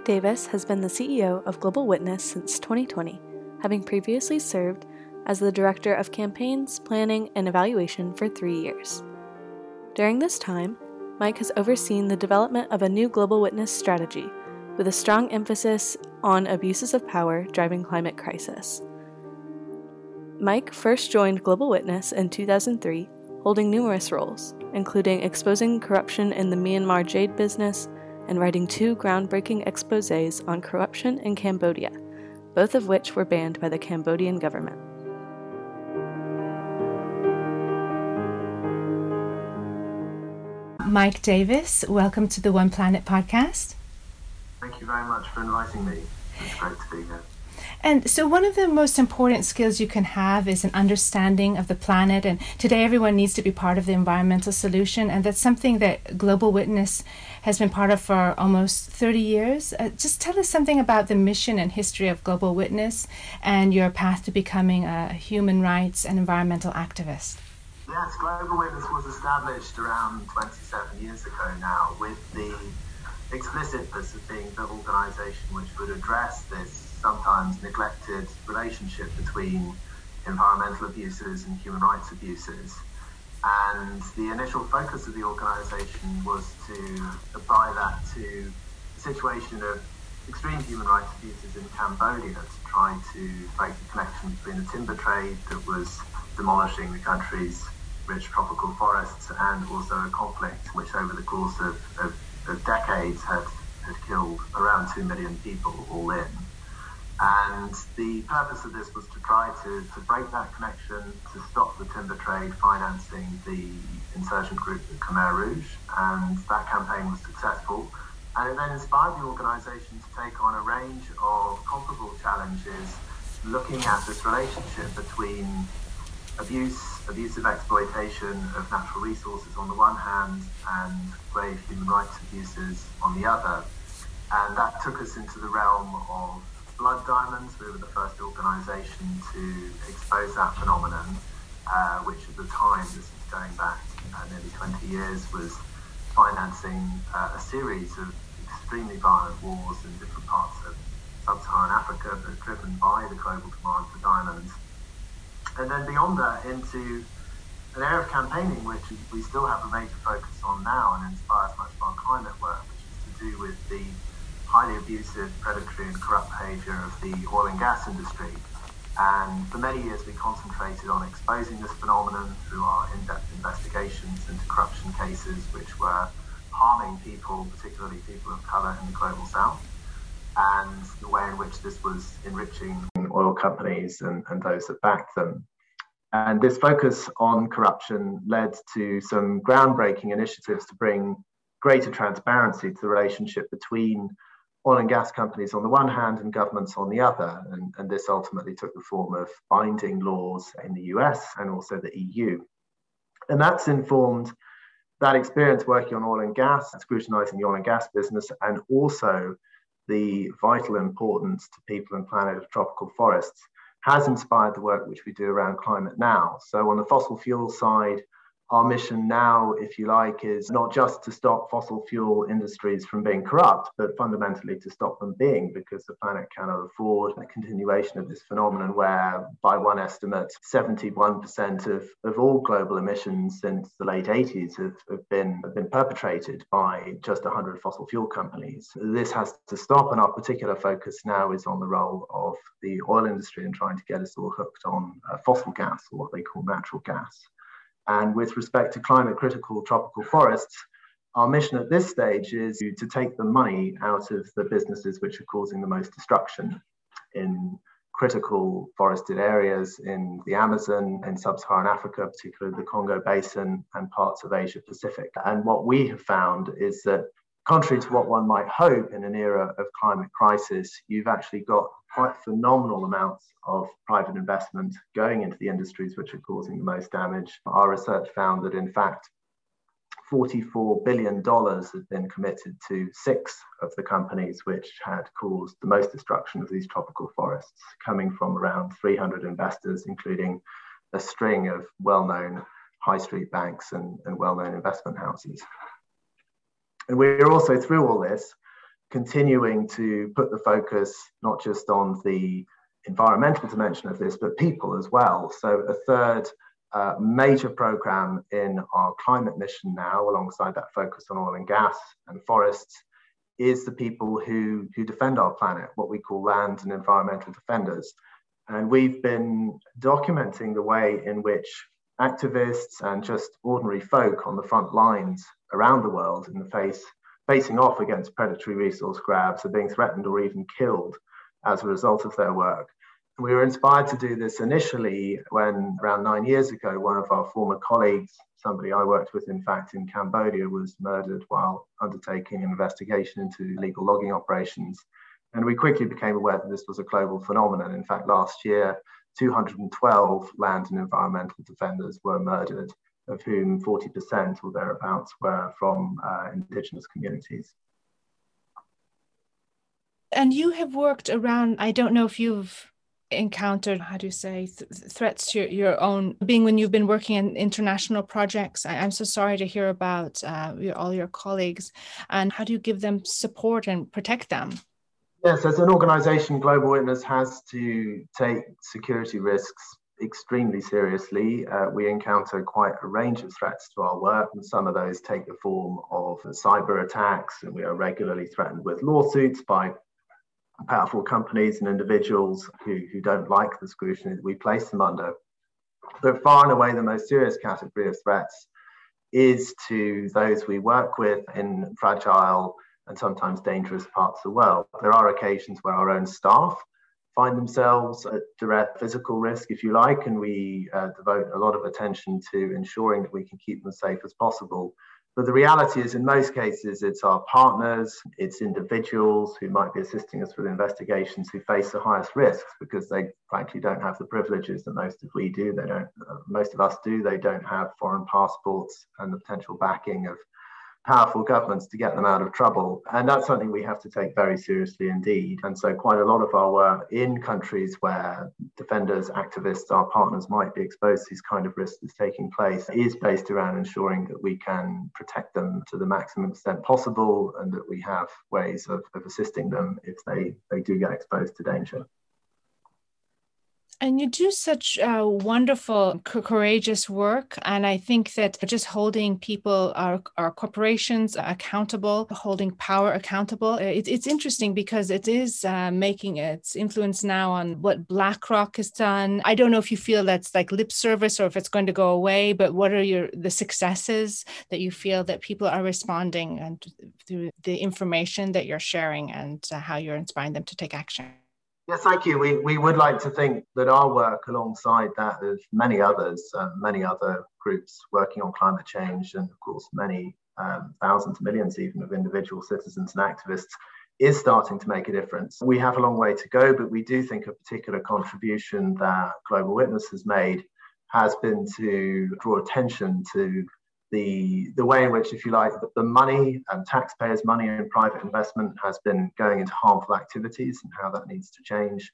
Mike Davis has been the CEO of Global Witness since 2020, having previously served as the Director of Campaigns, Planning, and Evaluation for three years. During this time, Mike has overseen the development of a new Global Witness strategy with a strong emphasis on abuses of power driving climate crisis. Mike first joined Global Witness in 2003, holding numerous roles, including exposing corruption in the Myanmar jade business and writing two groundbreaking exposes on corruption in Cambodia, both of which were banned by the Cambodian government. Mike Davis, welcome to the One Planet podcast. Thank you very much for inviting me. It's great to be here. And so, one of the most important skills you can have is an understanding of the planet. And today, everyone needs to be part of the environmental solution. And that's something that Global Witness has been part of for almost 30 years. Uh, just tell us something about the mission and history of Global Witness and your path to becoming a human rights and environmental activist. Yes, Global Witness was established around 27 years ago now with the explicit purpose of being the organisation which would address this sometimes neglected relationship between environmental abuses and human rights abuses. And the initial focus of the organisation was to apply that to the situation of extreme human rights abuses in Cambodia to try to make the connection between the timber trade that was demolishing the country's rich tropical forests and also a conflict which over the course of, of, of decades had, had killed around 2 million people all in. And the purpose of this was to try to, to break that connection, to stop the timber trade financing the insurgent group, the Khmer Rouge. And that campaign was successful. And it then inspired the organisation to take on a range of comparable challenges, looking at this relationship between abuse, abusive exploitation of natural resources on the one hand, and grave human rights abuses on the other. And that took us into the realm of Blood Diamonds. We were the first organisation to expose that phenomenon, uh, which at the time, this is going back uh, nearly 20 years, was financing uh, a series of extremely violent wars in different parts of sub-Saharan Africa, but driven by the global demand for diamonds. And then beyond that, into an area of campaigning which we still have a major focus on now and inspires much of our climate work, which is to do with the highly abusive, predatory, and corrupt behaviour of the oil and gas industry. And for many years, we concentrated on exposing this phenomenon through our in depth investigations into corruption cases which were harming people, particularly people of colour in the global south, and the way in which this was enriching oil companies and, and those that backed them. And this focus on corruption led to some groundbreaking initiatives to bring greater transparency to the relationship between oil and gas companies on the one hand and governments on the other. And, and, this ultimately took the form of binding laws in the US and also the EU. And that's informed that experience working on oil and gas, scrutinizing the oil and gas business, and also the vital importance to people and planet of tropical forests has inspired the work which we do around climate now. So on the fossil fuel side, our mission now, if you like, is not just to stop fossil fuel industries from being corrupt, but fundamentally to stop them being, because the planet cannot afford a continuation of this phenomenon where, by one estimate, 71% of, of all global emissions since the late 80s have, have, been, have been perpetrated by just 100 fossil fuel companies. This has to stop, and our particular focus now is on the role of the oil industry in trying to get us all hooked on uh, fossil gas, or what they call natural gas. And with respect to climate critical tropical forests, our mission at this stage is to take the money out of the businesses which are causing the most destruction in critical forested areas in the Amazon, in sub Saharan Africa, particularly the Congo Basin, and parts of Asia Pacific. And what we have found is that contrary to what one might hope in an era of climate crisis, you've actually got quite phenomenal amounts of private investment going into the industries which are causing the most damage. Our research found that, in fact, $44 billion had been committed to six of the companies which had caused the most destruction of these tropical forests, coming from around 300 investors, including a string of well known high street banks and, and well known investment houses. And we're also through all this continuing to put the focus not just on the environmental dimension of this, but people as well. So, a third uh, major program in our climate mission now, alongside that focus on oil and gas and forests, is the people who, who defend our planet, what we call land and environmental defenders. And we've been documenting the way in which activists and just ordinary folk on the front lines around the world in the face facing off against predatory resource grabs are being threatened or even killed as a result of their work. We were inspired to do this initially when, around nine years ago, one of our former colleagues, somebody I worked with, in fact, in Cambodia, was murdered while undertaking an investigation into illegal logging operations. And we quickly became aware that this was a global phenomenon. In fact, last year, 212 land and environmental defenders were murdered, of whom 40% or thereabouts were from uh, indigenous communities. And you have worked around, I don't know if you've encountered how do you say th- threats to your own being when you've been working in international projects. I, am so sorry to hear about uh, your, all your colleagues. And how do you give them support and protect them yes as an organization global witness has to take security risks extremely seriously uh, we encounter quite a range of threats to our work and some of those take the form of cyber attacks and we are regularly threatened with lawsuits by powerful companies and individuals who, who don't like the scrutiny that we place them under. But far and away, the most serious category of threats is to those we work with in fragile and sometimes dangerous parts of the world. There are occasions where our own staff find themselves at direct physical risk, if you like, and we uh, devote a lot of attention to ensuring that we can keep them safe as possible. But the reality is, in most cases, it's our partners, it's individuals who might be assisting us with investigations who face the highest risks because they frankly don't have the privileges that most of we do. They don't, uh, most of us do. They don't have foreign passports and the potential backing of powerful governments to get them out of trouble. And that's something we have to take very seriously indeed. And so, quite a lot of our work in countries where defenders, activists, our partners might be exposed to these kind of risks that's taking place is based around ensuring that we can protect them to the maximum extent possible and that we have ways of, of assisting them if they, they do get exposed to danger. And you do such uh, wonderful, courageous work. And I think that just holding people, our, our corporations accountable, holding power accountable, it, it's interesting because it is uh, making its influence now on what BlackRock has done. I don't know if you feel that's like lip service or if it's going to go away, but what are your the successes that you feel that people are responding and through the information that you're sharing and uh, how you're inspiring them to take action? Yes, thank you. We, we would like to think that our work, alongside that of many others, uh, many other groups working on climate change, and of course, many um, thousands, millions even of individual citizens and activists, is starting to make a difference. We have a long way to go, but we do think a particular contribution that Global Witness has made has been to draw attention to the the way in which, if you like, the, money and taxpayers' money and private investment has been going into harmful activities and how that needs to change,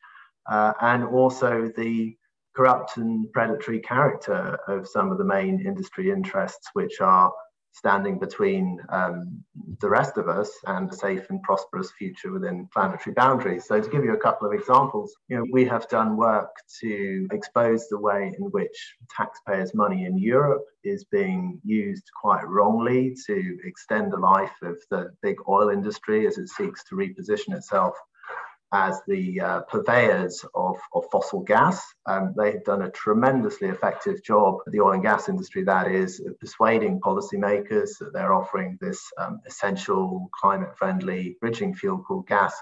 uh, and also the corrupt and predatory character of some of the main industry interests, which are standing between um, the rest of us and a safe and prosperous future within planetary boundaries. So, to give you a couple of examples, you know, we have done work to expose the way in which taxpayers' money in Europe is being used quite wrongly to extend the life of the big oil industry as it seeks to reposition itself as the uh, purveyors of, of fossil gas. Um, they have done a tremendously effective job, the oil and gas industry, that is, persuading policymakers that they're offering this um, essential climate friendly bridging fuel called gas.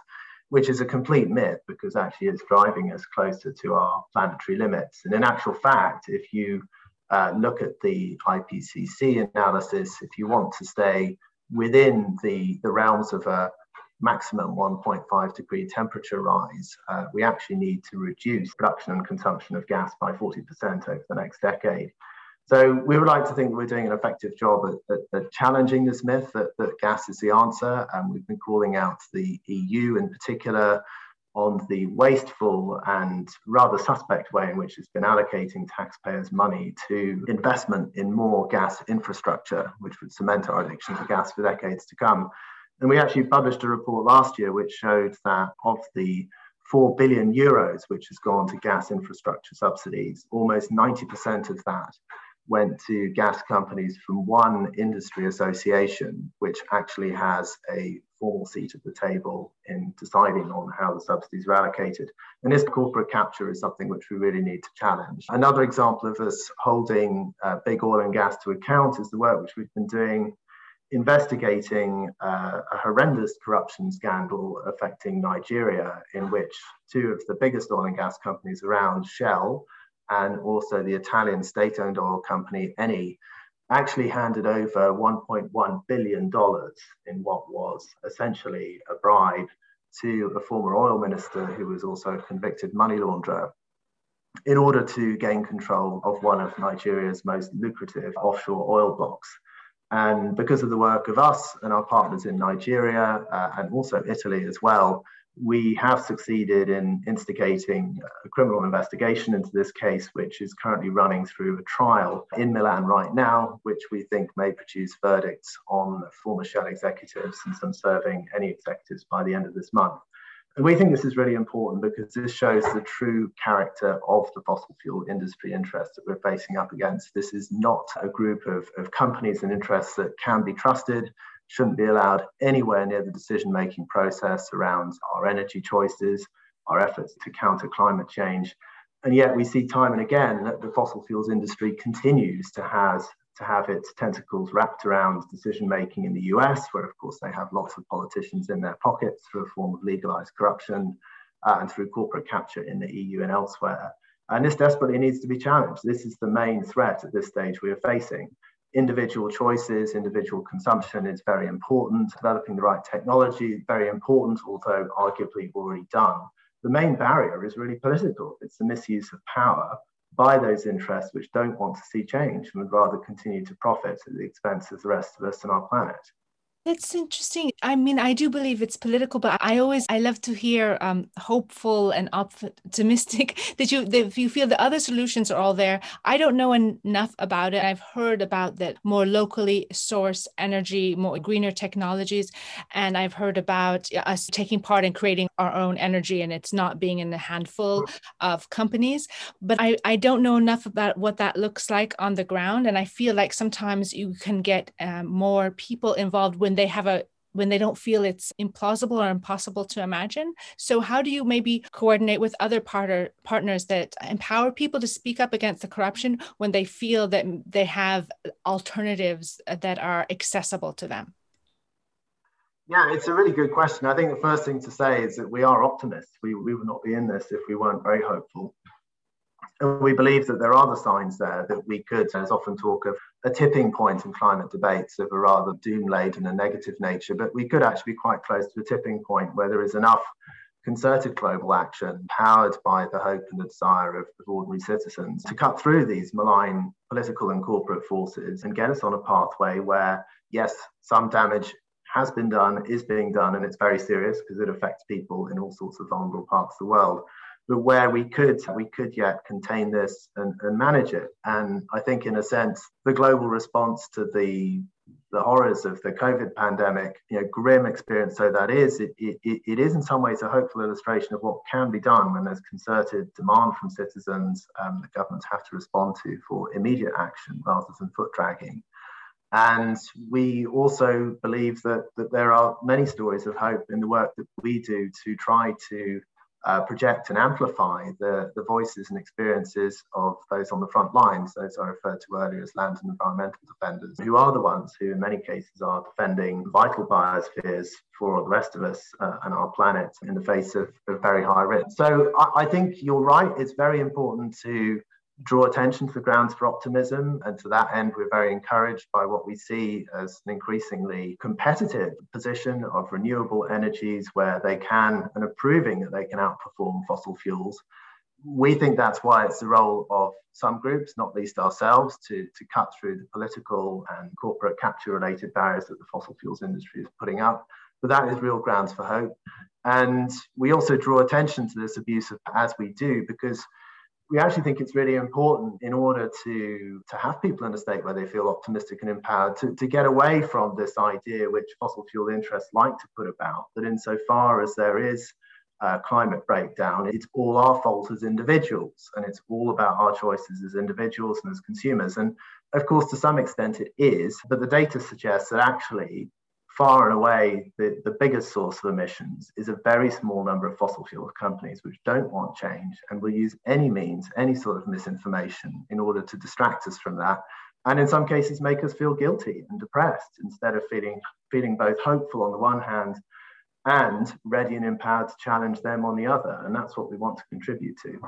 Which is a complete myth because actually it's driving us closer to our planetary limits. And in actual fact, if you uh, look at the IPCC analysis, if you want to stay within the, the realms of a maximum 1.5 degree temperature rise, uh, we actually need to reduce production and consumption of gas by 40% over the next decade. So we would like to think we're doing an effective job at, at, at challenging this myth that, that, gas is the answer. And we've been calling out the EU in particular on the wasteful and rather suspect way in which it's been allocating taxpayers' money to investment in more gas infrastructure, which would cement our addiction to gas for decades to come. And we actually published a report last year which showed that of the 4 billion euros which has gone to gas infrastructure subsidies, almost 90% of that went to gas companies from one industry association, which actually has a formal seat at the table in deciding on how the subsidies are allocated. And this corporate capture is something which we really need to challenge. Another example of us holding uh, big oil and gas to account is the work which we've been doing investigating uh, a horrendous corruption scandal affecting Nigeria, in which two of the biggest oil and gas companies around, Shell, and also the Italian state owned oil company Eni actually handed over $1.1 billion in what was essentially a bribe to a former oil minister who was also a convicted money launderer in order to gain control of one of Nigeria's most lucrative offshore oil blocks. And because of the work of us and our partners in Nigeria uh, and also Italy as well, we have succeeded in instigating a criminal investigation into this case, which is currently running through a trial in Milan right now, which we think may produce verdicts on former Shell executives and some serving Eni executives by the end of this month. We think this is really important because this shows the true character of the fossil fuel industry interests that we're facing up against. This is not a group of, of companies and interests that can be trusted shouldn't be allowed anywhere near the decision making process around our energy choices, our efforts to counter climate change. And yet we see time and again that the fossil fuels industry continues to have to have its tentacles wrapped around decision making in the US, where of course they have lots of politicians in their pockets through a form of legalized corruption uh, and through corporate capture in the EU and elsewhere. And this desperately needs to be challenged. This is the main threat at this stage we are facing individual choices, individual consumption is very important. Developing the right technology, very important, although arguably already done. The main barrier is really political. It's the misuse of power by those interests which don't want to see change and would rather continue to profit at the expense of the rest of us and our planet. That's interesting. I mean, I do believe it's political, but I always I love to hear um, hopeful and optimistic that you that you feel the other solutions are all there. I don't know enough about it. I've heard about that more locally sourced energy, more greener technologies, and I've heard about us taking part in creating our own energy, and it's not being in a handful of companies. But I I don't know enough about what that looks like on the ground, and I feel like sometimes you can get um, more people involved when when they have a when they don't feel it's implausible or impossible to imagine. So, how do you maybe coordinate with other partner, partners that empower people to speak up against the corruption when they feel that they have alternatives that are accessible to them? Yeah, it's a really good question. I think the first thing to say is that we are optimists. We, we would not be in this if we weren't very hopeful. And we believe that there are the signs there that we could, there's often talk of a tipping point in climate debates of a rather doom laden and negative nature, but we could actually be quite close to a tipping point where there is enough concerted global action powered by the hope and the desire of, of, ordinary citizens to cut through these malign political and corporate forces and get us on a pathway where, yes, some damage has been done, is being done, and it's very serious because it affects people in all sorts of vulnerable parts of the world but where we could we could yet contain this and, and manage it. And I think in a sense, the global response to the the horrors of the COVID pandemic, you know, grim experience so that is, it, it, it is in some ways a hopeful illustration of what can be done when there's concerted demand from citizens um, governments have to respond to for immediate action rather than foot dragging. And we also believe that, that there are many stories of hope in the work that we do to try to uh, project and amplify the, the voices and experiences of those on the front lines, those I referred to earlier as land and environmental defenders, who are the ones who, in many cases, are defending vital biospheres for all the rest of us uh, and our planet in the face of, of very high risk. So I, I think you're right. It's very important to draw attention to the grounds for optimism. And to that end, we're very encouraged by what we see as an increasingly competitive position of renewable energies where they can and are proving that they can outperform fossil fuels. We think that's why it's the role of some groups, not least ourselves, to, to cut through the political and corporate capture related barriers that the fossil fuels industry is putting up. But that is real grounds for hope. And we also draw attention to this abuse of, as we do, because we actually think it's really important in order to, to have people in a state where they feel optimistic and empowered to, to get away from this idea which fossil fuel interests like to put about that insofar as there is uh, climate breakdown, it's all our fault as individuals and it's all about our choices as individuals and as consumers. And of course, to some extent it is, but the data suggests that actually far and away the, the biggest source of emissions is a very small number of fossil fuel companies which don't want change and will use any means, any sort of misinformation in order to distract us from that. And in some cases, make us feel guilty and depressed instead of feeling, feeling both hopeful on the one hand and ready and empowered to challenge them on the other. And that's what we want to contribute to.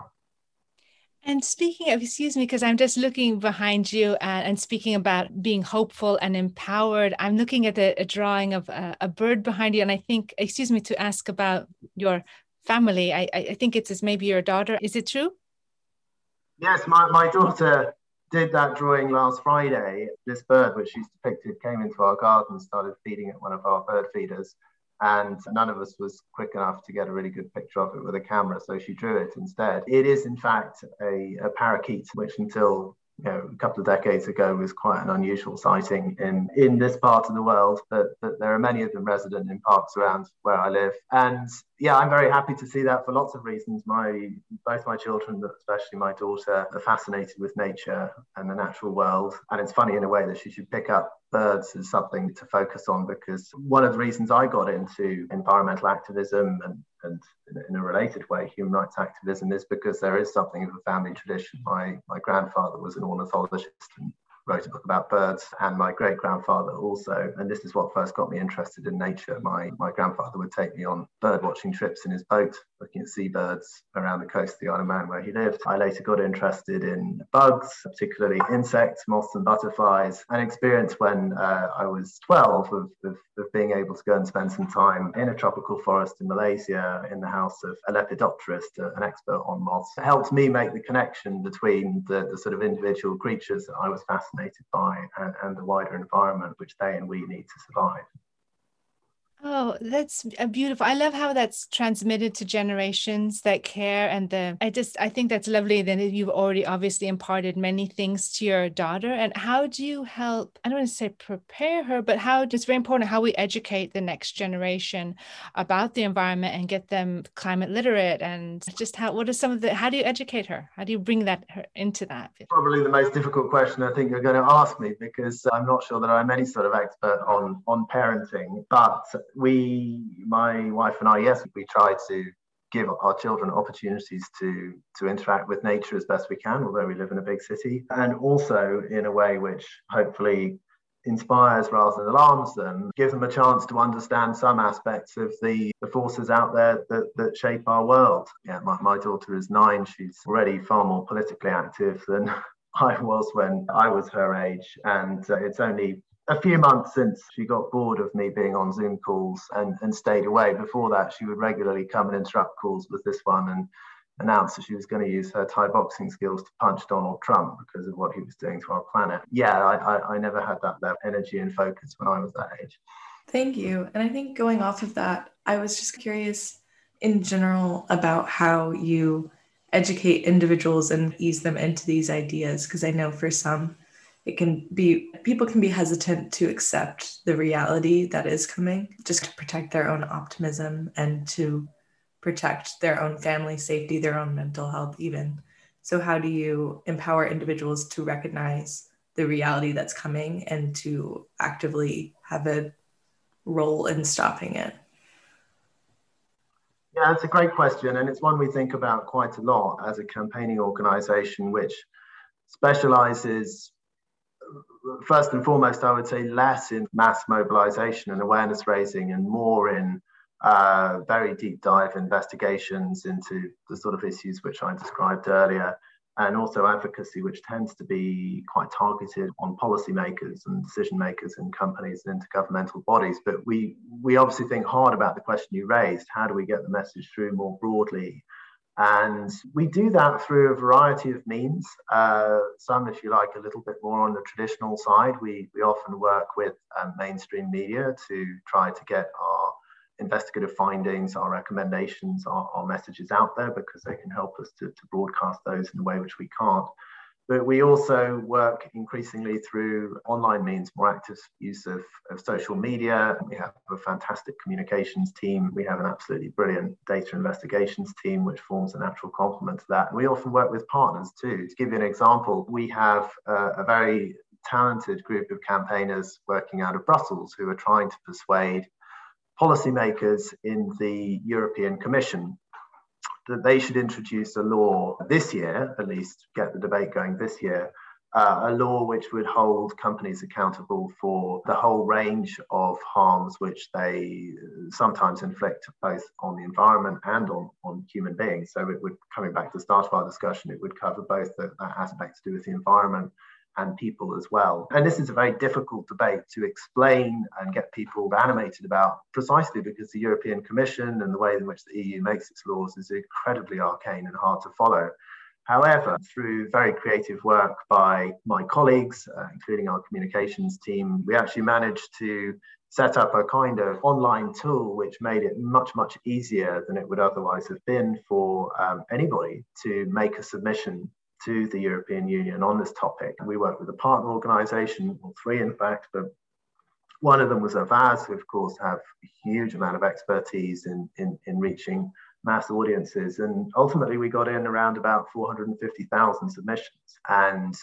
And speaking of, excuse me, because I'm just looking behind you and, and, speaking about being hopeful and empowered, I'm looking at a, a drawing of a, a, bird behind you. And I think, excuse me, to ask about your family. I, I think it's maybe your daughter. Is it true? Yes, my, my daughter did that drawing last Friday. This bird, which she's depicted, came into our garden, started feeding at one of our bird feeders and none of us was quick enough to get a really good picture of it with a camera, so she drew it instead. It is, in fact, a, a parakeet, which until you know, a couple of decades ago was quite an unusual sighting in, in this part of the world, but, but there are many of them resident in parks around where I live. And yeah, I'm very happy to see that for lots of reasons. My both my children, but especially my daughter, are fascinated with nature and the natural world. And it's funny in a way that she should pick up birds as something to focus on because one of the reasons I got into environmental activism and, and in a related way, human rights activism is because there is something of a family tradition. My my grandfather was an ornithologist and wrote a book about birds, and my great grandfather also. And this is what first got me interested in nature. My, my grandfather would take me on bird watching trips in his boat, looking at seabirds around the coast of the Isle of Man where he lived. I later got interested in bugs, particularly insects, moths, and butterflies, and experience when uh, I was 12 of, of, of being able to go and spend some time in a tropical forest in Malaysia in the house of a lepidopterist, uh, an expert on moths. It helped me make the connection between the, the sort of individual creatures that I was fascinated fascinated by and, and the wider environment which they and we need to survive. Oh, that's uh, beautiful. I love how that's transmitted to generations that care and the I just I think that's lovely that you've already obviously imparted many things to your daughter and how do you help I don't want to say prepare her but how it's very important how we educate the next generation about the environment and get them climate literate and just how what are some of the how do you educate her? How do you bring that her into that? Probably the most difficult question I think you're going to ask me because I'm not sure that I'm any sort of expert on on parenting but we, my wife and I, yes, we try to give our children opportunities to to interact with nature as best we can, although we live in a big city, and also in a way which hopefully inspires rather than alarms them, give them a chance to understand some aspects of the, the forces out there that, that shape our world. Yeah, my, my daughter is nine. She's already far more politically active than I was when I was her age. And uh, it's only a few months since she got bored of me being on Zoom calls and, and stayed away. Before that, she would regularly come and interrupt calls with this one and announce that she was going to use her Thai boxing skills to punch Donald Trump because of what he was doing to our planet. Yeah, I, I, I never had that, that energy and focus when I was that age. Thank you. And I think going off of that, I was just curious in general about how you educate individuals and ease them into these ideas because I know for some it can be people can be hesitant to accept the reality that is coming just to protect their own optimism and to protect their own family safety their own mental health even so how do you empower individuals to recognize the reality that's coming and to actively have a role in stopping it yeah, that's a great question. And it's one we think about quite a lot as a campaigning organization, which specializes first and foremost, I would say less in mass mobilization and awareness raising and more in uh, very deep dive investigations into the sort of issues which I described earlier, and also advocacy, which tends to be quite targeted on policymakers and decision makers in companies and intergovernmental bodies. But we we obviously think hard about the question you raised: how do we get the message through more broadly? And we do that through a variety of means. Uh, some, if you like, a little bit more on the traditional side. We, we often work with um, mainstream media to try to get our investigative findings, our recommendations, our, our messages out there because they can help us to, to broadcast those in a way which we can't. But we also work increasingly through online means, more active use of, of social media. We have a fantastic communications team. We have an absolutely brilliant data investigations team, which forms a natural complement to that. And we often work with partners too. To give you an example, we have a, a very talented group of campaigners working out of Brussels who are trying to persuade policymakers in the European Commission that they should introduce a law this year, at least get the debate going this year, uh, a law which would hold companies accountable for the whole range of harms which they sometimes inflict both on the environment and on, on human beings. So it would, coming back to the start of our discussion, it would cover both the, aspects to do with the environment and people as well. And this is a very difficult debate to explain and get people animated about precisely because the European Commission and the way in which the EU makes its laws is incredibly arcane and hard to follow. However, through very creative work by my colleagues, uh, including our communications team, we actually managed to set up a kind of online tool which made it much, much easier than it would otherwise have been for um, anybody to make a submission to the European Union on this topic. We worked with a partner organisation, or three in fact, but one of them was Avaaz, who of course have a huge amount of expertise in, in, in reaching mass audiences. And ultimately we got in around about 450,000 submissions. And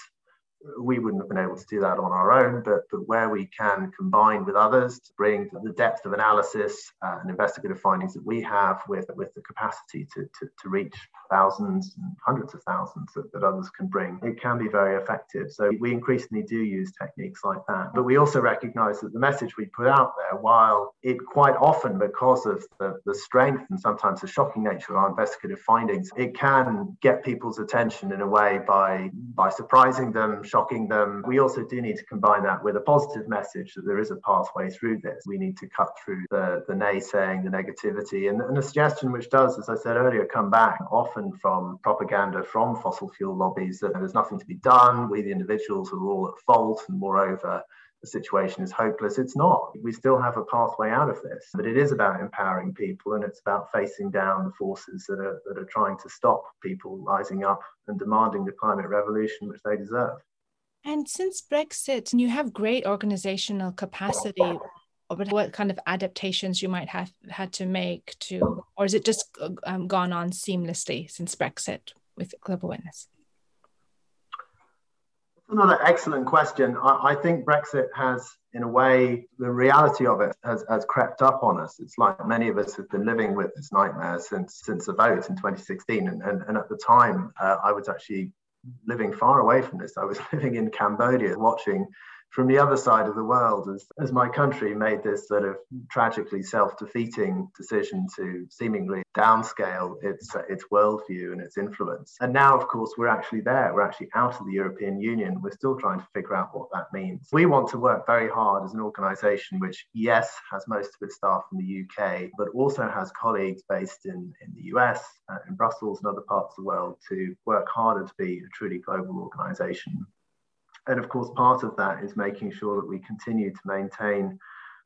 we wouldn't have been able to do that on our own, but, but where we can combine with others to bring the depth of analysis uh, and investigative findings that we have with, with the capacity to, to, to reach thousands and hundreds of thousands that, that, others can bring, it can be very effective. So we increasingly do use techniques like that. But we also recognize that the message we put out there, while it quite often, because of the, the strength and sometimes the shocking nature of our investigative findings, it can get people's attention in a way by, by surprising them, shocking them. We also do need to combine that with a positive message that there is a pathway through this. We need to cut through the, the naysaying, the negativity, and, and a suggestion which does, as I said earlier, come back often from propaganda from fossil fuel lobbies that there's nothing to be done. We, the individuals, are all at fault, and moreover, the situation is hopeless. It's not. We still have a pathway out of this, but it is about empowering people and it's about facing down the forces that are, that are trying to stop people rising up and demanding the climate revolution which they deserve. And since Brexit, you have great organizational capacity. But what kind of adaptations you might have had to make to, or is it just um, gone on seamlessly since Brexit with Global Witness? Another excellent question. I, I, think Brexit has, in a way, the reality of it has, has crept up on us. It's like many of us have been living with this nightmare since since the vote in 2016. And, and, and at the time, uh, I was actually living far away from this. I was living in Cambodia watching from the other side of the world as, as my country made this sort of tragically self-defeating decision to seemingly downscale its its worldview and its influence. And now, of course, we're actually there. We're actually out of the European Union. We're still trying to figure out what that means. We want to work very hard as an organisation which, yes, has most of its staff in the UK, but also has colleagues based in, in the US, uh, in Brussels, and other parts of the world to work harder to be a truly global organisation. And of course, part of that is making sure that we continue to maintain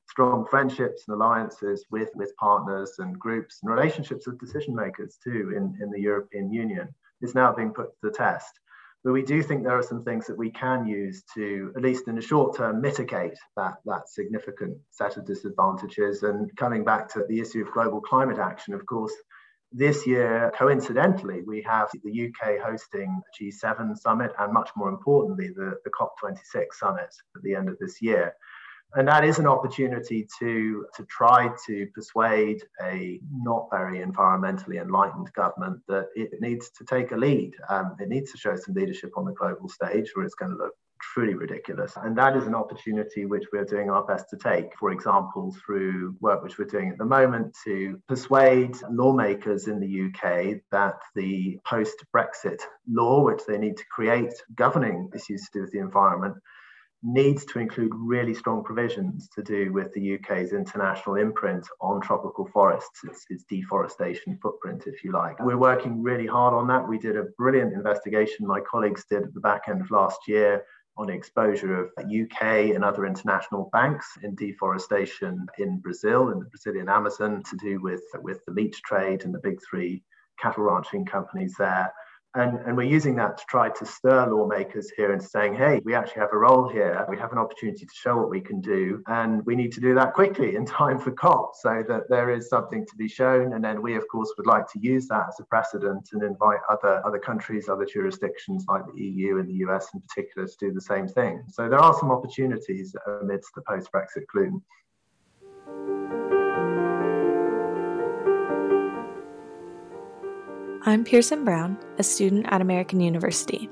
strong friendships and alliances with, with partners and groups and relationships with decision makers too in, in the European Union. It's now being put to the test. But we do think there are some things that we can use to, at least in the short term, mitigate that, that significant set of disadvantages. And coming back to the issue of global climate action, of course, this year, coincidentally, we have the UK hosting G7 summit and, much more importantly, the, the COP26 summit at the end of this year. And that is an opportunity to, to try to persuade a not very environmentally enlightened government that it needs to take a lead. Um, it needs to show some leadership on the global stage, or it's going to look truly ridiculous. And that is an opportunity which we're doing our best to take, for example, through work which we're doing at the moment to persuade lawmakers in the UK that the post Brexit law, which they need to create governing issues to do with the environment, needs to include really strong provisions to do with the UK's international imprint on tropical forests, its, its, deforestation footprint, if you like. We're working really hard on that. We did a brilliant investigation, my colleagues did at the back end of last year, on exposure of UK and other international banks in deforestation in Brazil, in the Brazilian Amazon, to do with, with the meat trade and the big three cattle ranching companies there. And, and, we're using that to try to stir lawmakers here and saying, hey, we actually have a role here. We have an opportunity to show what we can do. And we need to do that quickly in time for COP so that there is something to be shown. And then we, of course, would like to use that as a precedent and invite other, other countries, other jurisdictions like the EU and the US in particular to do the same thing. So there are some opportunities amidst the post Brexit gloom. I'm Pearson Brown, a student at American University.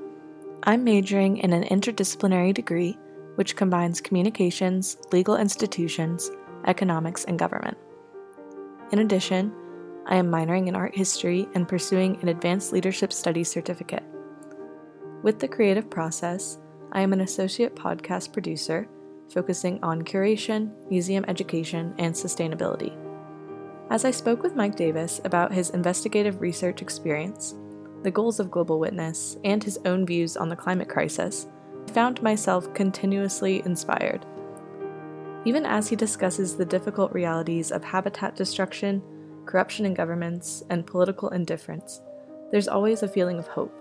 I'm majoring in an interdisciplinary degree which combines communications, legal institutions, economics, and government. In addition, I am minoring in art history and pursuing an advanced leadership studies certificate. With the creative process, I am an associate podcast producer focusing on curation, museum education, and sustainability. As I spoke with Mike Davis about his investigative research experience, the goals of Global Witness, and his own views on the climate crisis, I found myself continuously inspired. Even as he discusses the difficult realities of habitat destruction, corruption in governments, and political indifference, there's always a feeling of hope.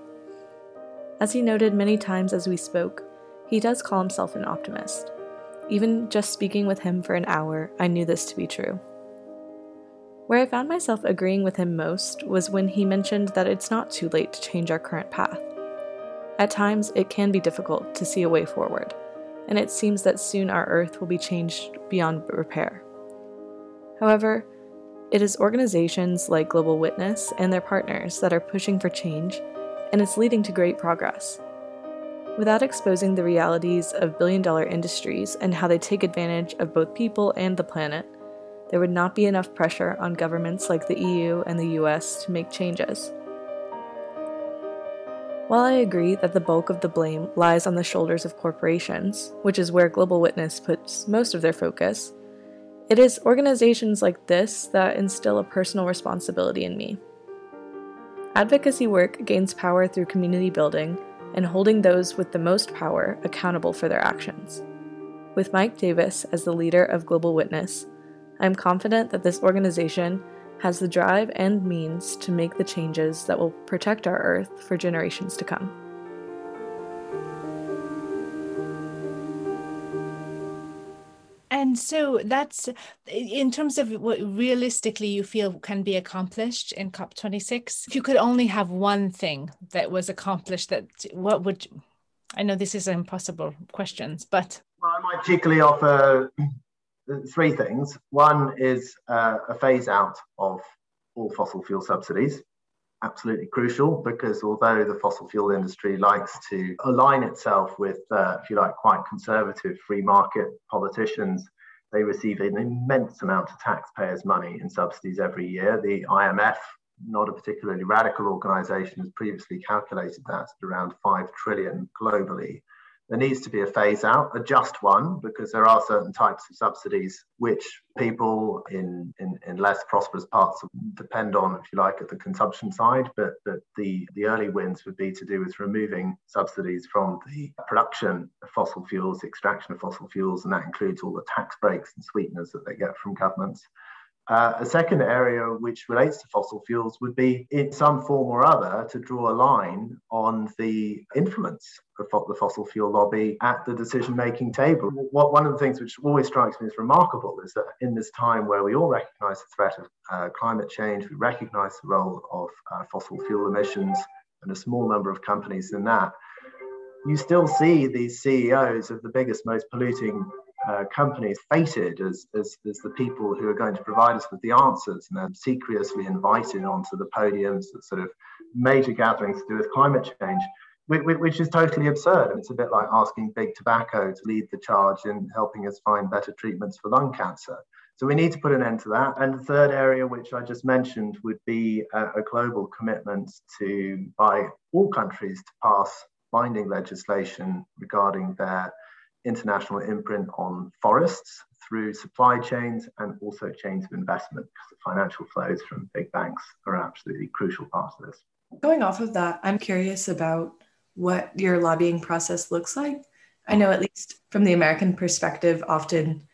As he noted many times as we spoke, he does call himself an optimist. Even just speaking with him for an hour, I knew this to be true. Where I found myself agreeing with him most was when he mentioned that it's not too late to change our current path. At times, it can be difficult to see a way forward, and it seems that soon our Earth will be changed beyond repair. However, it is organizations like Global Witness and their partners that are pushing for change, and it's leading to great progress. Without exposing the realities of billion dollar industries and how they take advantage of both people and the planet, there would not be enough pressure on governments like the EU and the US to make changes. While I agree that the bulk of the blame lies on the shoulders of corporations, which is where Global Witness puts most of their focus, it is organizations like this that instill a personal responsibility in me. Advocacy work gains power through community building and holding those with the most power accountable for their actions. With Mike Davis as the leader of Global Witness, I am confident that this organization has the drive and means to make the changes that will protect our Earth for generations to come. And so that's in terms of what realistically you feel can be accomplished in COP26. If you could only have one thing that was accomplished, that what would I know this is impossible questions, but well, I might cheekily offer three things. One is uh, a phase out of all fossil fuel subsidies. Absolutely crucial because although the fossil fuel industry likes to align itself with, uh, if you like, quite conservative free market politicians, they receive an immense amount of taxpayers' money in subsidies every year. The IMF, not a particularly radical organization, has previously calculated that at around 5 trillion globally there needs to be a phase out, a just one, because there are certain types of subsidies which people in, in, in less prosperous parts depend on, if you like, at the consumption side. But, but the, the early wins would be to do with removing subsidies from the production of fossil fuels, extraction of fossil fuels, and that includes all the tax breaks and sweeteners that they get from governments. Uh, a second area which relates to fossil fuels would be in some form or other to draw a line on the influence of the fossil fuel lobby at the decision making table. What, one of the things which always strikes me as remarkable is that in this time where we all recognize the threat of uh, climate change, we recognize the role of uh, fossil fuel emissions and a small number of companies in that, you still see these CEOs of the biggest, most polluting uh, companies fated as, as, as, the people who are going to provide us with the answers and obsequiously invited onto the podiums at sort of major gatherings to do with climate change, which, which is totally absurd. And it's a bit like asking big tobacco to lead the charge in helping us find better treatments for lung cancer. So we need to put an end to that. And the third area, which I just mentioned, would be a, a global commitment to by all countries to pass binding legislation regarding their international imprint on forests through supply chains and also chains of investment because the financial flows from big banks are absolutely crucial part of this. Going off of that, I'm curious about what your lobbying process looks like. I know, at least from the American perspective, often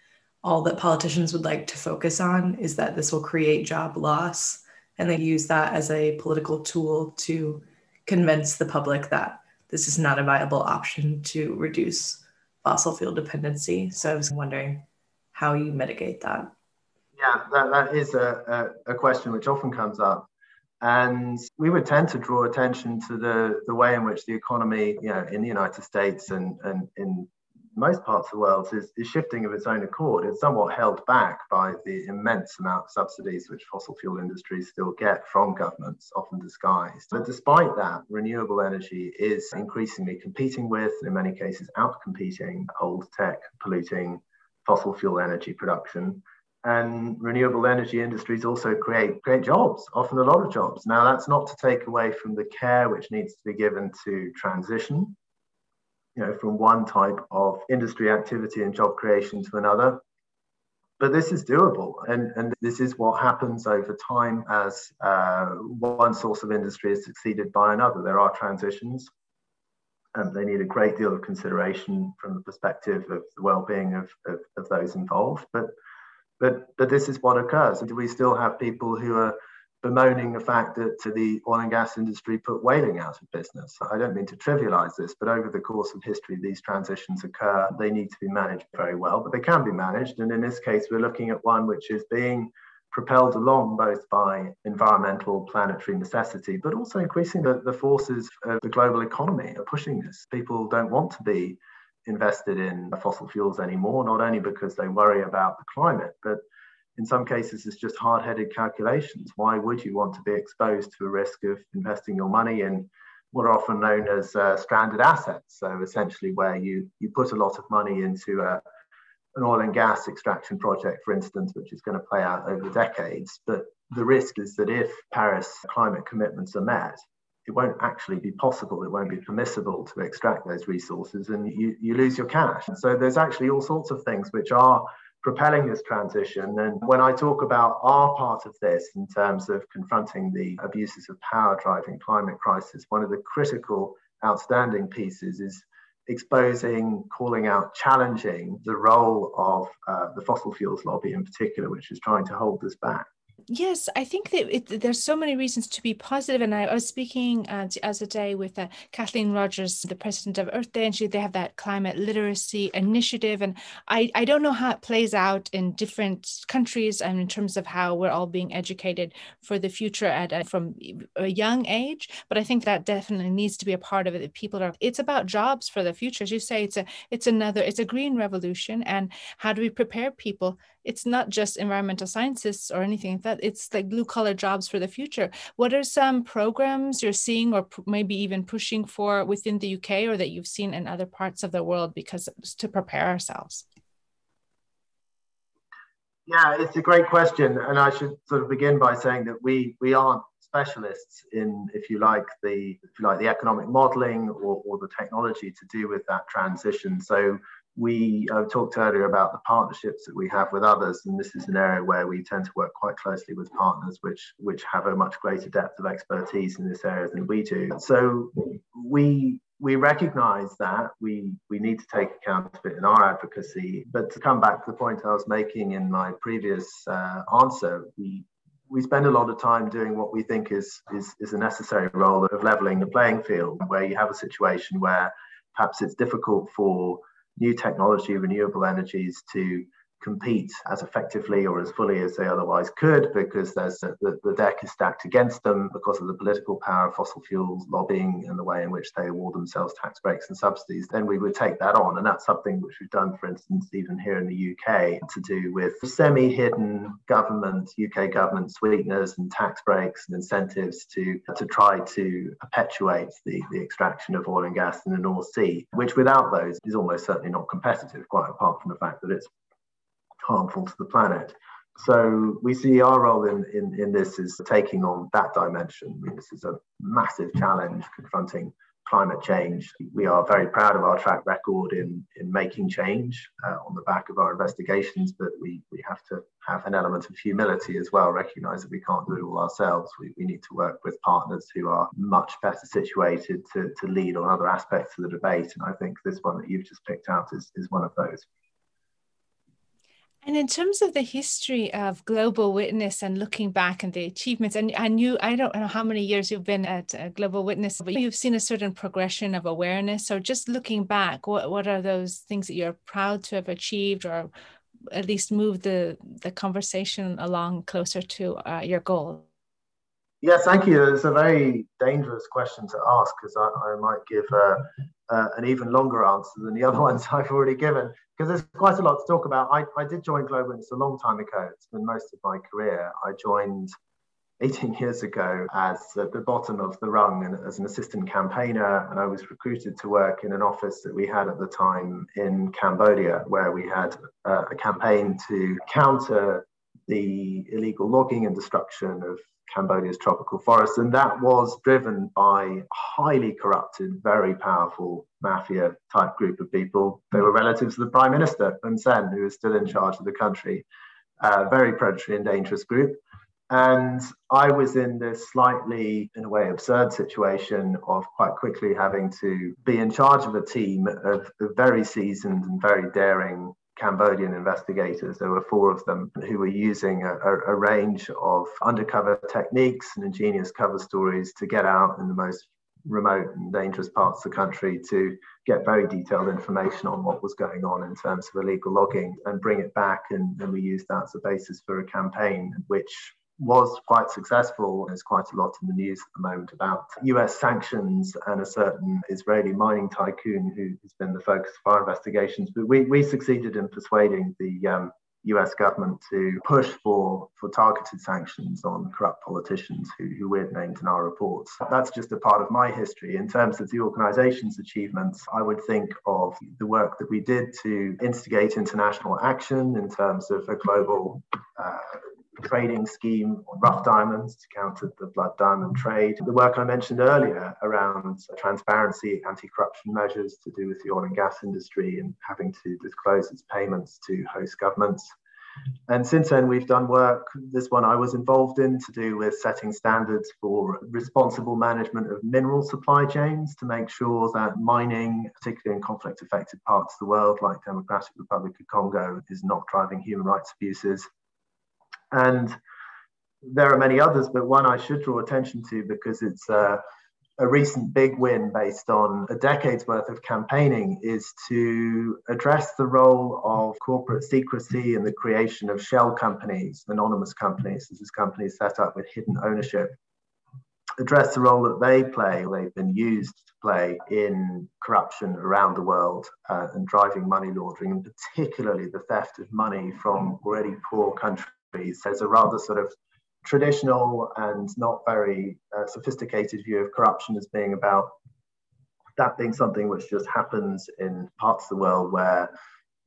all that politicians would like to focus on is that this will create job loss. And they use that as a political tool to convince the public that this is not a viable option to reduce fossil fuel dependency. So I was wondering how you mitigate that. Yeah, that, that is a, a, a question which often comes up. And we would tend to draw attention to the, the way in which the economy, you know, in the United States and, and in most parts of the world is, is shifting of its own accord. It's somewhat held back by the immense amount of subsidies which fossil fuel industries still get from governments, often disguised. But despite that, renewable energy is increasingly competing with, in many cases, outcompeting old tech polluting fossil fuel energy production. And renewable energy industries also create great jobs, often a lot of jobs. Now, that's not to take away from the care which needs to be given to transition you know, from one type of industry activity and job creation to another. But this is doable, and, and this is what happens over time as uh, one source of industry is succeeded by another. There are transitions, and they need a great deal of consideration from the perspective of the well-being of, of, of those involved. But but but this is what occurs. Do we still have people who are bemoaning the fact that the oil and gas industry put whaling out of business. I don't mean to trivialize this, but over the course of history, these transitions occur. They need to be managed very well, but they can be managed. And in this case, we're looking at one which is being propelled along both by environmental planetary necessity, but also increasing the, the forces of the global economy are pushing this. People don't want to be invested in fossil fuels anymore, not only because they worry about the climate, but in some cases it's just hard-headed calculations. Why would you want to be exposed to a risk of investing your money in what are often known as uh, stranded assets? So essentially where you you put a lot of money into a, an oil and gas extraction project for instance which is going to play out over decades. But the risk is that if paris climate commitments are met it won't actually be possible, it won't be permissible to extract those resources and you, you lose your cash. And so there's actually all sorts of things which are propelling this transition. And when I talk about our part of this in terms of confronting the abuses of power driving climate crisis, one of the critical outstanding pieces is exposing, calling out, challenging the role of uh, the fossil fuels lobby in particular, which is trying to hold us back. Yes, I think that it, there's so many reasons to be positive. And I, was speaking uh, as a day with uh, Kathleen Rogers, the president of Earth Day, and she they have that climate literacy initiative. And I, I don't know how it plays out in different countries and in terms of how we're all being educated for the future at a, from a young age. But I think that definitely needs to be a part of it. People are. It's about jobs for the future, as you say. It's a it's another. It's a green revolution. And how do we prepare people it's not just environmental scientists or anything like that. It's like blue collar jobs for the future. What are some programs you're seeing or maybe even pushing for within the uk or that you've seen in other parts of the world because to prepare ourselves? Yeah it's a great question and i should sort of begin by saying that we we aren't specialists in if you like the if you like the economic modeling or, or the technology to do with that transition. So we uh, talked earlier about the partnerships that we have with others, and this is an area where we tend to work quite closely with partners which which have a much greater depth of expertise in this area than we do. So we we recognize that we we need to take account of it in our advocacy. But to come back to the point I was making in my previous uh, answer, we we spend a lot of time doing what we think is, is is a necessary role of leveling the playing field, where you have a situation where perhaps it's difficult for new technology, renewable energies to compete as effectively or as fully as they otherwise could because there's a, the, the deck is stacked against them because of the political power of fossil fuels lobbying and the way in which they award themselves tax breaks and subsidies then we would take that on. And that's something which we've done for instance even here in the UK to do with semi-hidden government UK government sweeteners and tax breaks and incentives to to try to perpetuate the, the extraction of oil and gas in the North Sea which without those is almost certainly not competitive quite apart from the fact that it's harmful to the planet. So we see our role in, in, in this is taking on that dimension. I mean, this is a massive challenge confronting climate change. We are very proud of our track record in, in making change uh, on the back of our investigations, but we, we have to have an element of humility as well, recognize that we can't do it all ourselves. We, we need to work with partners who are much better situated to, to lead on other aspects of the debate. And I think this one that you've just picked out is, is one of those. And in terms of the history of Global Witness and looking back and the achievements, and, and you, I don't know how many years you've been at uh, Global Witness, but you've seen a certain progression of awareness. So just looking back, what, what are those things that you're proud to have achieved or at least move the, the conversation along closer to uh, your goal? Yes, thank you. It's a very dangerous question to ask because I, I, might give uh, uh, an even longer answer than the other ones I've already given because there's quite a lot to talk about. I, I did join Global Witness a long time ago. It's been most of my career. I joined 18 years ago as at the bottom of the rung and as an assistant campaigner, and I was recruited to work in an office that we had at the time in Cambodia, where we had uh, a campaign to counter the illegal logging and destruction of Cambodia's tropical forests. And that was driven by highly corrupted, very powerful mafia type group of people. They were relatives of the Prime Minister, Hun Sen, who is still in charge of the country. A very predatory and dangerous group. And I was in this slightly, in a way, absurd situation of quite quickly having to be in charge of a team of very seasoned and very daring Cambodian investigators. There were four of them who were using a, a, range of undercover techniques and ingenious cover stories to get out in the most remote and dangerous parts of the country to get very detailed information on what was going on in terms of illegal logging and bring it back. And, and we used that as a basis for a campaign, which was quite successful. There's quite a lot in the news at the moment about US sanctions and a certain Israeli mining tycoon who has been the focus of our investigations. But we, we succeeded in persuading the um, US government to push for, for targeted sanctions on corrupt politicians who, who we've named in our reports. That's just a part of my history. In terms of the organization's achievements, I would think of the work that we did to instigate international action in terms of a global uh, trading scheme on rough diamonds to counter the blood diamond trade. The work I mentioned earlier around transparency, anti corruption measures to do with the oil and gas industry and having to disclose its payments to host governments. And since then, we've done work, this one I was involved in, to do with setting standards for responsible management of mineral supply chains to make sure that mining, particularly in conflict affected parts of the world like Democratic Republic of Congo, is not driving human rights abuses and there are many others, but one I should draw attention to because it's uh, a recent big win based on a decade's worth of campaigning is to address the role of corporate secrecy and the creation of shell companies, anonymous companies. This is companies set up with hidden ownership. Address the role that they play, they've been used to play in corruption around the world uh, and driving money laundering, and particularly the theft of money from already poor countries there's a rather sort of traditional and not very uh, sophisticated view of corruption as being about that being something which just happens in parts of the world where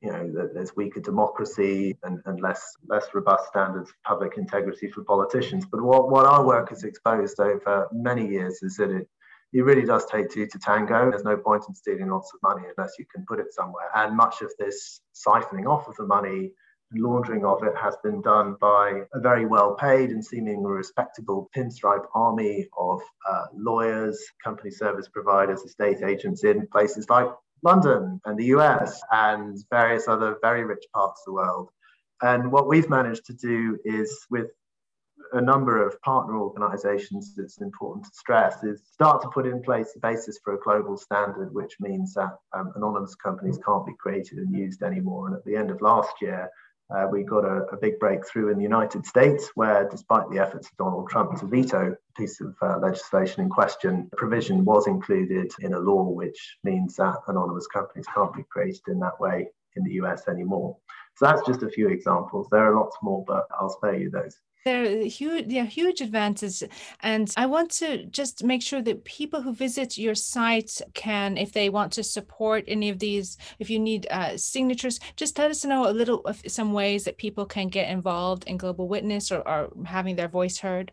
you know there's weaker democracy and, and less less robust standards of public integrity for politicians but what, what our work has exposed over many years is that it it really does take two to tango. There's no point in stealing lots of money unless you can put it somewhere. And much of this siphoning off of the money laundering of it has been done by a very well paid and seemingly respectable pinstripe army of uh, lawyers, company service providers, estate agents in places like London and the US and various other very rich parts of the world. And what we've managed to do is with a number of partner organizations it's important to stress is start to put in place the basis for a global standard, which means that um, anonymous companies can't be created and used anymore. And at the end of last year, uh, we got a, a, big breakthrough in the United States, where despite the efforts of Donald Trump to veto a piece of uh, legislation in question, a provision was included in a law which means that anonymous companies can't be created in that way in the US anymore. So that's just a few examples. There are lots more, but I'll spare you those there are huge yeah huge advances and i want to just make sure that people who visit your site can if they want to support any of these if you need uh, signatures just let us know a little of some ways that people can get involved in global witness or, or having their voice heard.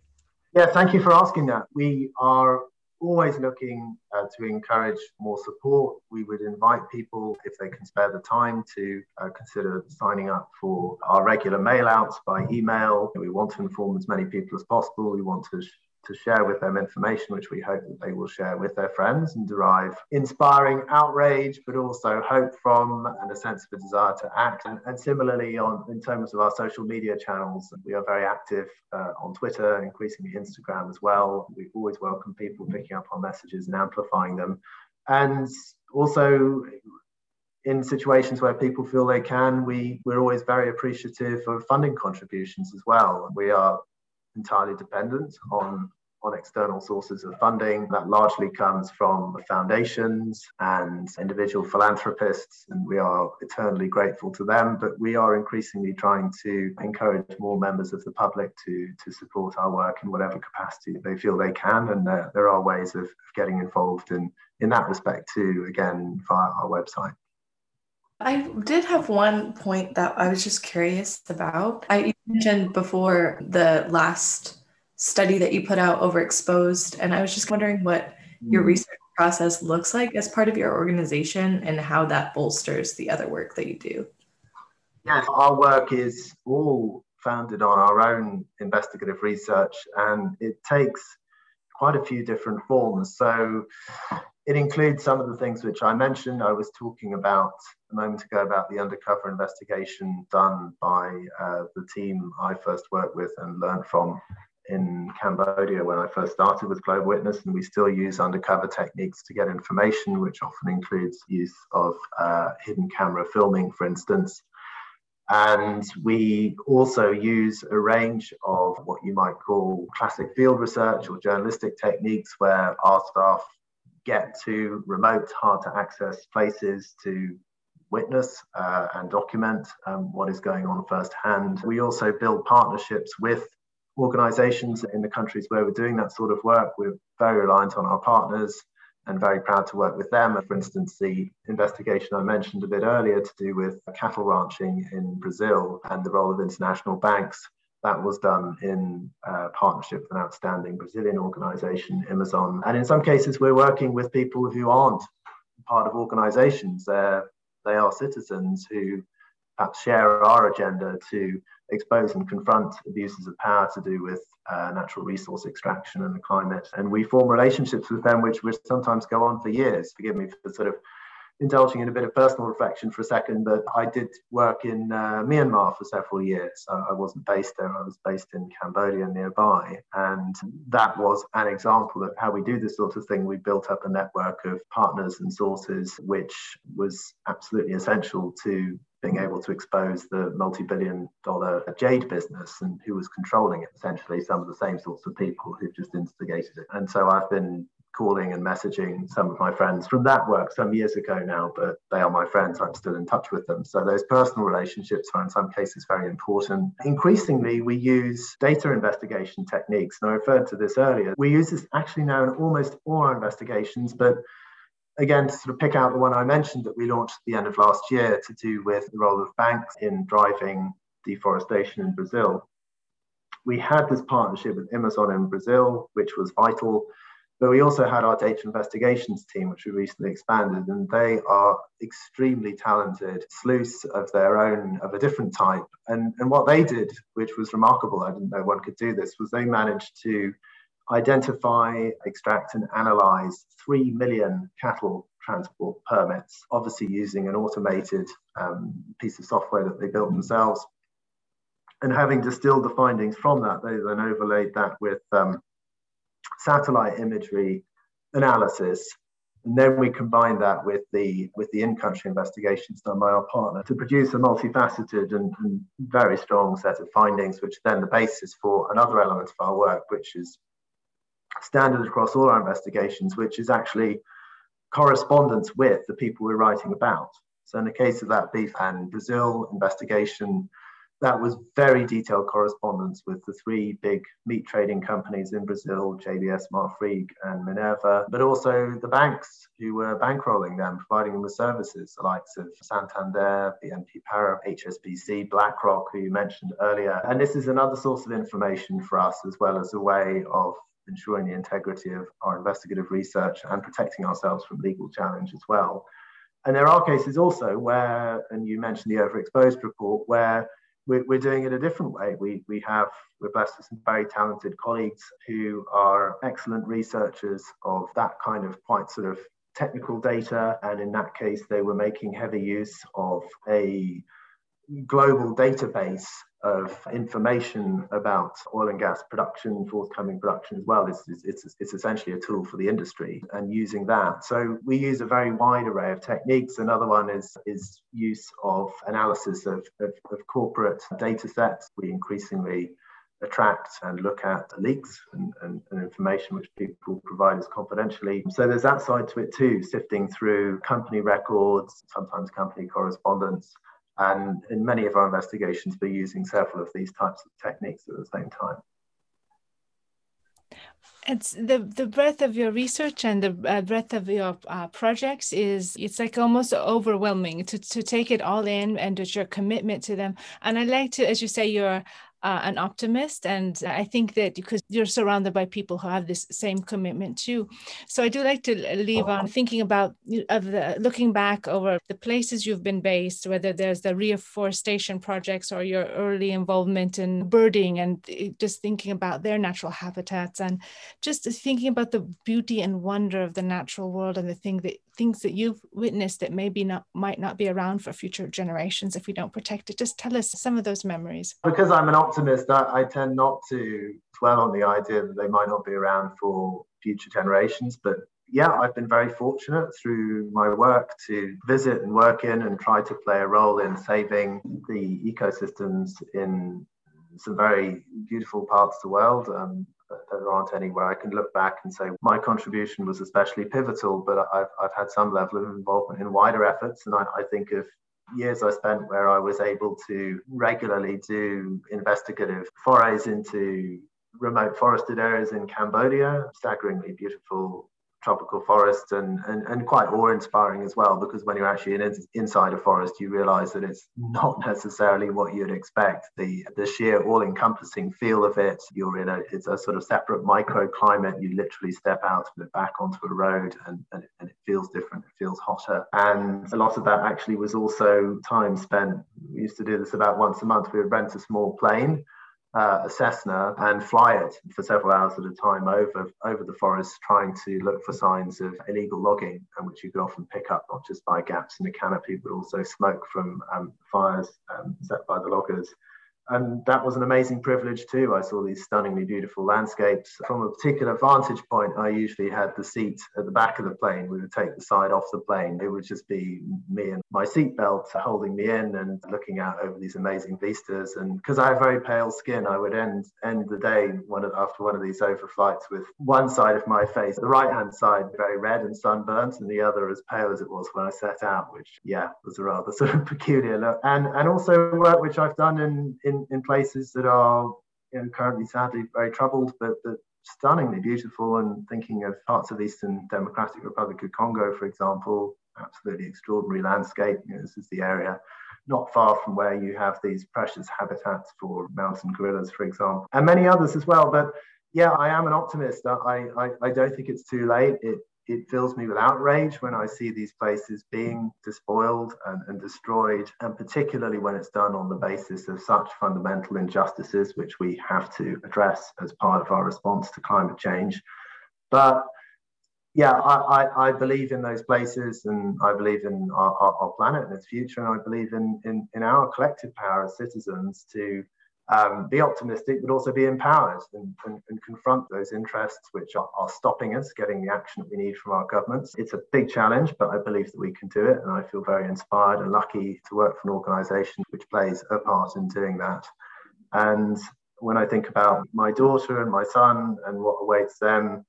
Yeah thank you for asking that. We are always looking uh, to encourage more support. We would invite people, if they can spare the time, to uh, consider signing up for our regular mail outs by email. We want to inform as many people as possible. We want to to share with them information which we hope that they will share with their friends and derive inspiring outrage, but also hope from and a sense of a desire to act. And, and similarly, on in terms of our social media channels, we are very active uh, on Twitter, increasingly Instagram as well. We always welcome people picking up our messages and amplifying them. And also in situations where people feel they can, we, we're always very appreciative of funding contributions as well. We are entirely dependent on on external sources of funding. That largely comes from foundations and individual philanthropists, and we are eternally grateful to them. But we are increasingly trying to encourage more members of the public to, to support our work in whatever capacity they feel they can. And there, there are ways of, of getting involved in, in that respect too, again, via our website. I did have one point that I was just curious about. I mentioned before the last study that you put out overexposed, and I was just wondering what your mm. research process looks like as part of your organization and how that bolsters the other work that you do. Yes, our work is all founded on our own investigative research, and it takes quite a few different forms. So it includes some of the things which I mentioned. I was talking about a moment ago about the undercover investigation done by uh, the team I first worked with and learned from in Cambodia when I first started with Global Witness, and we still use undercover techniques to get information, which often includes use of uh, hidden camera filming, for instance. And we also use a range of what you might call classic field research or journalistic techniques where our staff get to remote, hard to access places to witness uh, and document um, what is going on firsthand. We also build partnerships with organizations in the countries where we're doing that sort of work. We're very reliant on our partners and very proud to work with them. For instance, the investigation I mentioned a bit earlier to do with cattle ranching in Brazil and the role of international banks that was done in uh, partnership with an outstanding Brazilian organization, Imazon. And in some cases, we're working with people who aren't part of organizations. They're, they are citizens who perhaps share our agenda to expose and confront abuses of power to do with uh, natural resource extraction and the climate. And we form relationships with them, which, which sometimes go on for years. Forgive me for the sort of indulging in a bit of personal reflection for a second, but I did work in uh, Myanmar for several years. I wasn't based there, I was based in Cambodia nearby. And that was an example of how we do this sort of thing. We built up a network of partners and sources, which was absolutely essential to being able to expose the multi-billion dollar jade business and who was controlling it essentially some of the same sorts of people who have just instigated it and so i've been calling and messaging some of my friends from that work some years ago now, but they are my friends. I'm still in touch with them. So those personal relationships are in some cases very important. Increasingly, we use data investigation techniques. And I referred to this earlier. We use this actually now in almost all our investigations, but again, to sort of pick out the one I mentioned that we launched at the end of last year to do with the role of banks in driving deforestation in Brazil. We had this partnership with Imazon in Brazil, which was vital but we also had our data investigations team, which we recently expanded, and they are extremely talented sleuths of their own, of a different type. And, and what they did, which was remarkable, I didn't know one could do this, was they managed to identify, extract, and analyze 3 million cattle transport permits, obviously using an automated um, piece of software that they built themselves. And having distilled the findings from that, they then overlaid that with um, satellite imagery analysis. And then we combine that with the with the in-country investigations done by our partner to produce a multifaceted and, and very strong set of findings, which then the basis for another element of our work, which is standard across all our investigations, which is actually correspondence with the people we're writing about. So in the case of that beef and Brazil investigation, that was very detailed correspondence with the three big meat trading companies in Brazil, JBS, Marfrig, and Minerva, but also the banks who were bankrolling them, providing them with services, the likes of Santander, BNP Paribas, HSBC, BlackRock, who you mentioned earlier. And this is another source of information for us, as well as a way of ensuring the integrity of our investigative research and protecting ourselves from legal challenge as well. And there are cases also where, and you mentioned the overexposed report, where we're, we're doing it a different way. We, we have, we're blessed with some very talented colleagues who are excellent researchers of that kind of quite sort of technical data. And in that case, they were making heavy use of a global database of information about oil and gas production, forthcoming production as well. It's, it's, it's essentially a tool for the industry and using that. So we use a very wide array of techniques. Another one is, is use of analysis of, of, of corporate data sets. We increasingly attract and look at leaks and, and, and, information which people provide us confidentially. So there's that side to it too, sifting through company records, sometimes company correspondence, and in many of our investigations, we're using several of these types of techniques at the same time. It's the the breadth of your research and the uh, breadth of your uh, projects is it's like almost overwhelming to to take it all in and your commitment to them. And I like to, as you say, you're uh, an optimist. And I think that because you're surrounded by people who have this same commitment too. So I do like to leave on thinking about of the looking back over the places you've been based, whether there's the reforestation projects or your early involvement in birding and eh, just thinking about their natural habitats and just thinking about the beauty and wonder of the natural world and the thing that things that you've witnessed that maybe not might not be around for future generations if we don't protect it. Just tell us some of those memories. Because i'm an optimist i, I tend not to dwell on the idea that they might not be around for future generations. But yeah i've been very fortunate through my work to visit and work in and try to play a role in saving the ecosystems in some very beautiful parts of the world. Um, there aren't any where I can look back and say my contribution was especially pivotal, but I've, I've had some level of involvement in wider efforts. And I, I think of years I spent where I was able to regularly do investigative forays into remote forested areas in Cambodia, staggeringly beautiful tropical forest and, and, and quite awe-inspiring as well because when you're actually in, inside a forest you realize that it's not necessarily what you'd expect. The the sheer all-encompassing feel of it you're in a it's a sort of separate microclimate. You literally step out of it back onto a road and, and, and it feels different it feels hotter. And a lot of that actually was also time spent. We used to do this about once a month. We would rent a small plane uh, a Cessna and fly it for several hours at a time over over the forest, trying to look for signs of illegal logging, and which you could often pick up not just by gaps in the canopy, but also smoke from um, fires um, set by the loggers and that was an amazing privilege too. I saw these stunningly beautiful landscapes. From a particular vantage point, I usually had the seat at the back of the plane. We would take the side off the plane. It would just be me and my seatbelt holding me in and looking out over these amazing vistas. And because I have very pale skin, I would end end the day one of, after one of these overflights with one side of my face, the right hand side very red and sunburnt, and the other as pale as it was when I set out, which yeah was a rather sort of peculiar look. And and also work which I've done in, in in, in places that are you know, currently sadly very troubled, but, but stunningly beautiful. And thinking of parts of Eastern Democratic Republic of Congo, for example, absolutely extraordinary landscape. You know, this is the area not far from where you have these precious habitats for mountain gorillas, for example, and many others as well. But yeah, I am an optimist. I, I, I don't think it's too late. It, it fills me with outrage when I see these places being despoiled and, and, destroyed, and particularly when it's done on the basis of such fundamental injustices, which we have to address as part of our response to climate change. But yeah, I, I, I believe in those places and I believe in our, our, our planet and its future, and I believe in, in, in our collective power as citizens to um, be optimistic, but also be empowered and, and, and confront those interests which are, are, stopping us getting the action that we need from our governments. It's a big challenge, but I believe that we can do it. And I feel very inspired and lucky to work for an organization which plays a part in doing that. And when I think about my daughter and my son and what awaits them,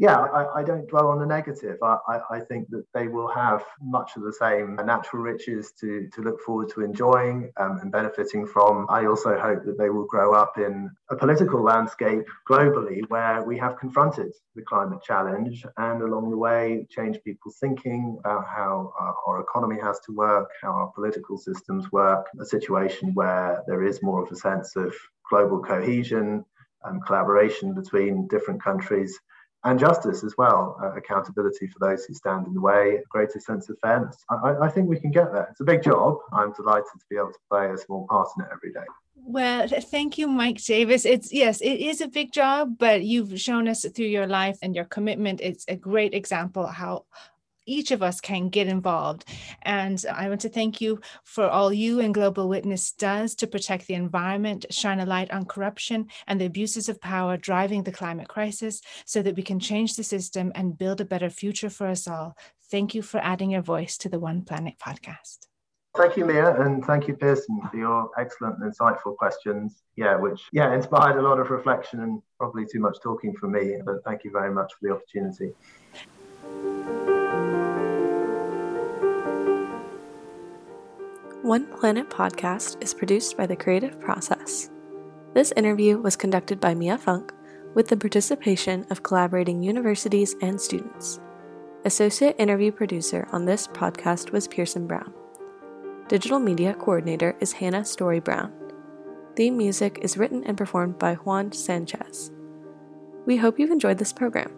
yeah, I, I, don't dwell on the negative. I, I, I, think that they will have much of the same natural riches to, to look forward to enjoying um, and benefiting from. I also hope that they will grow up in a political landscape globally where we have confronted the climate challenge and along the way change people's thinking about how our, our economy has to work, how our political systems work, a situation where there is more of a sense of global cohesion and collaboration between different countries, and justice as well, uh, accountability for those who stand in the way, a greater sense of fairness. I, I, think we can get there. It's a big job. I'm delighted to be able to play a small part in it every day. Well, thank you, Mike Davis. It's yes, it is a big job, but you've shown us through your life and your commitment. It's a great example how each of us can get involved. And I want to thank you for all you and Global Witness does to protect the environment, shine a light on corruption and the abuses of power driving the climate crisis so that we can change the system and build a better future for us all. Thank you for adding your voice to the One Planet podcast. Thank you, Mia, and thank you, Pearson, for your excellent and insightful questions. Yeah, which yeah inspired a lot of reflection and probably too much talking for me. But thank you very much for the opportunity. One Planet podcast is produced by The Creative Process. This interview was conducted by Mia Funk with the participation of collaborating universities and students. Associate interview producer on this podcast was Pearson Brown. Digital media coordinator is Hannah Story Brown. Theme music is written and performed by Juan Sanchez. We hope you've enjoyed this program.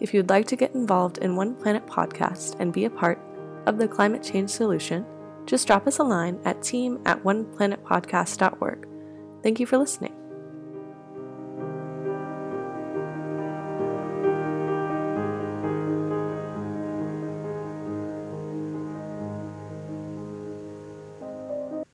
If you'd like to get involved in One Planet podcast and be a part of the climate change solution, just drop us a line at team at oneplanetpodcast.org. Thank you for listening.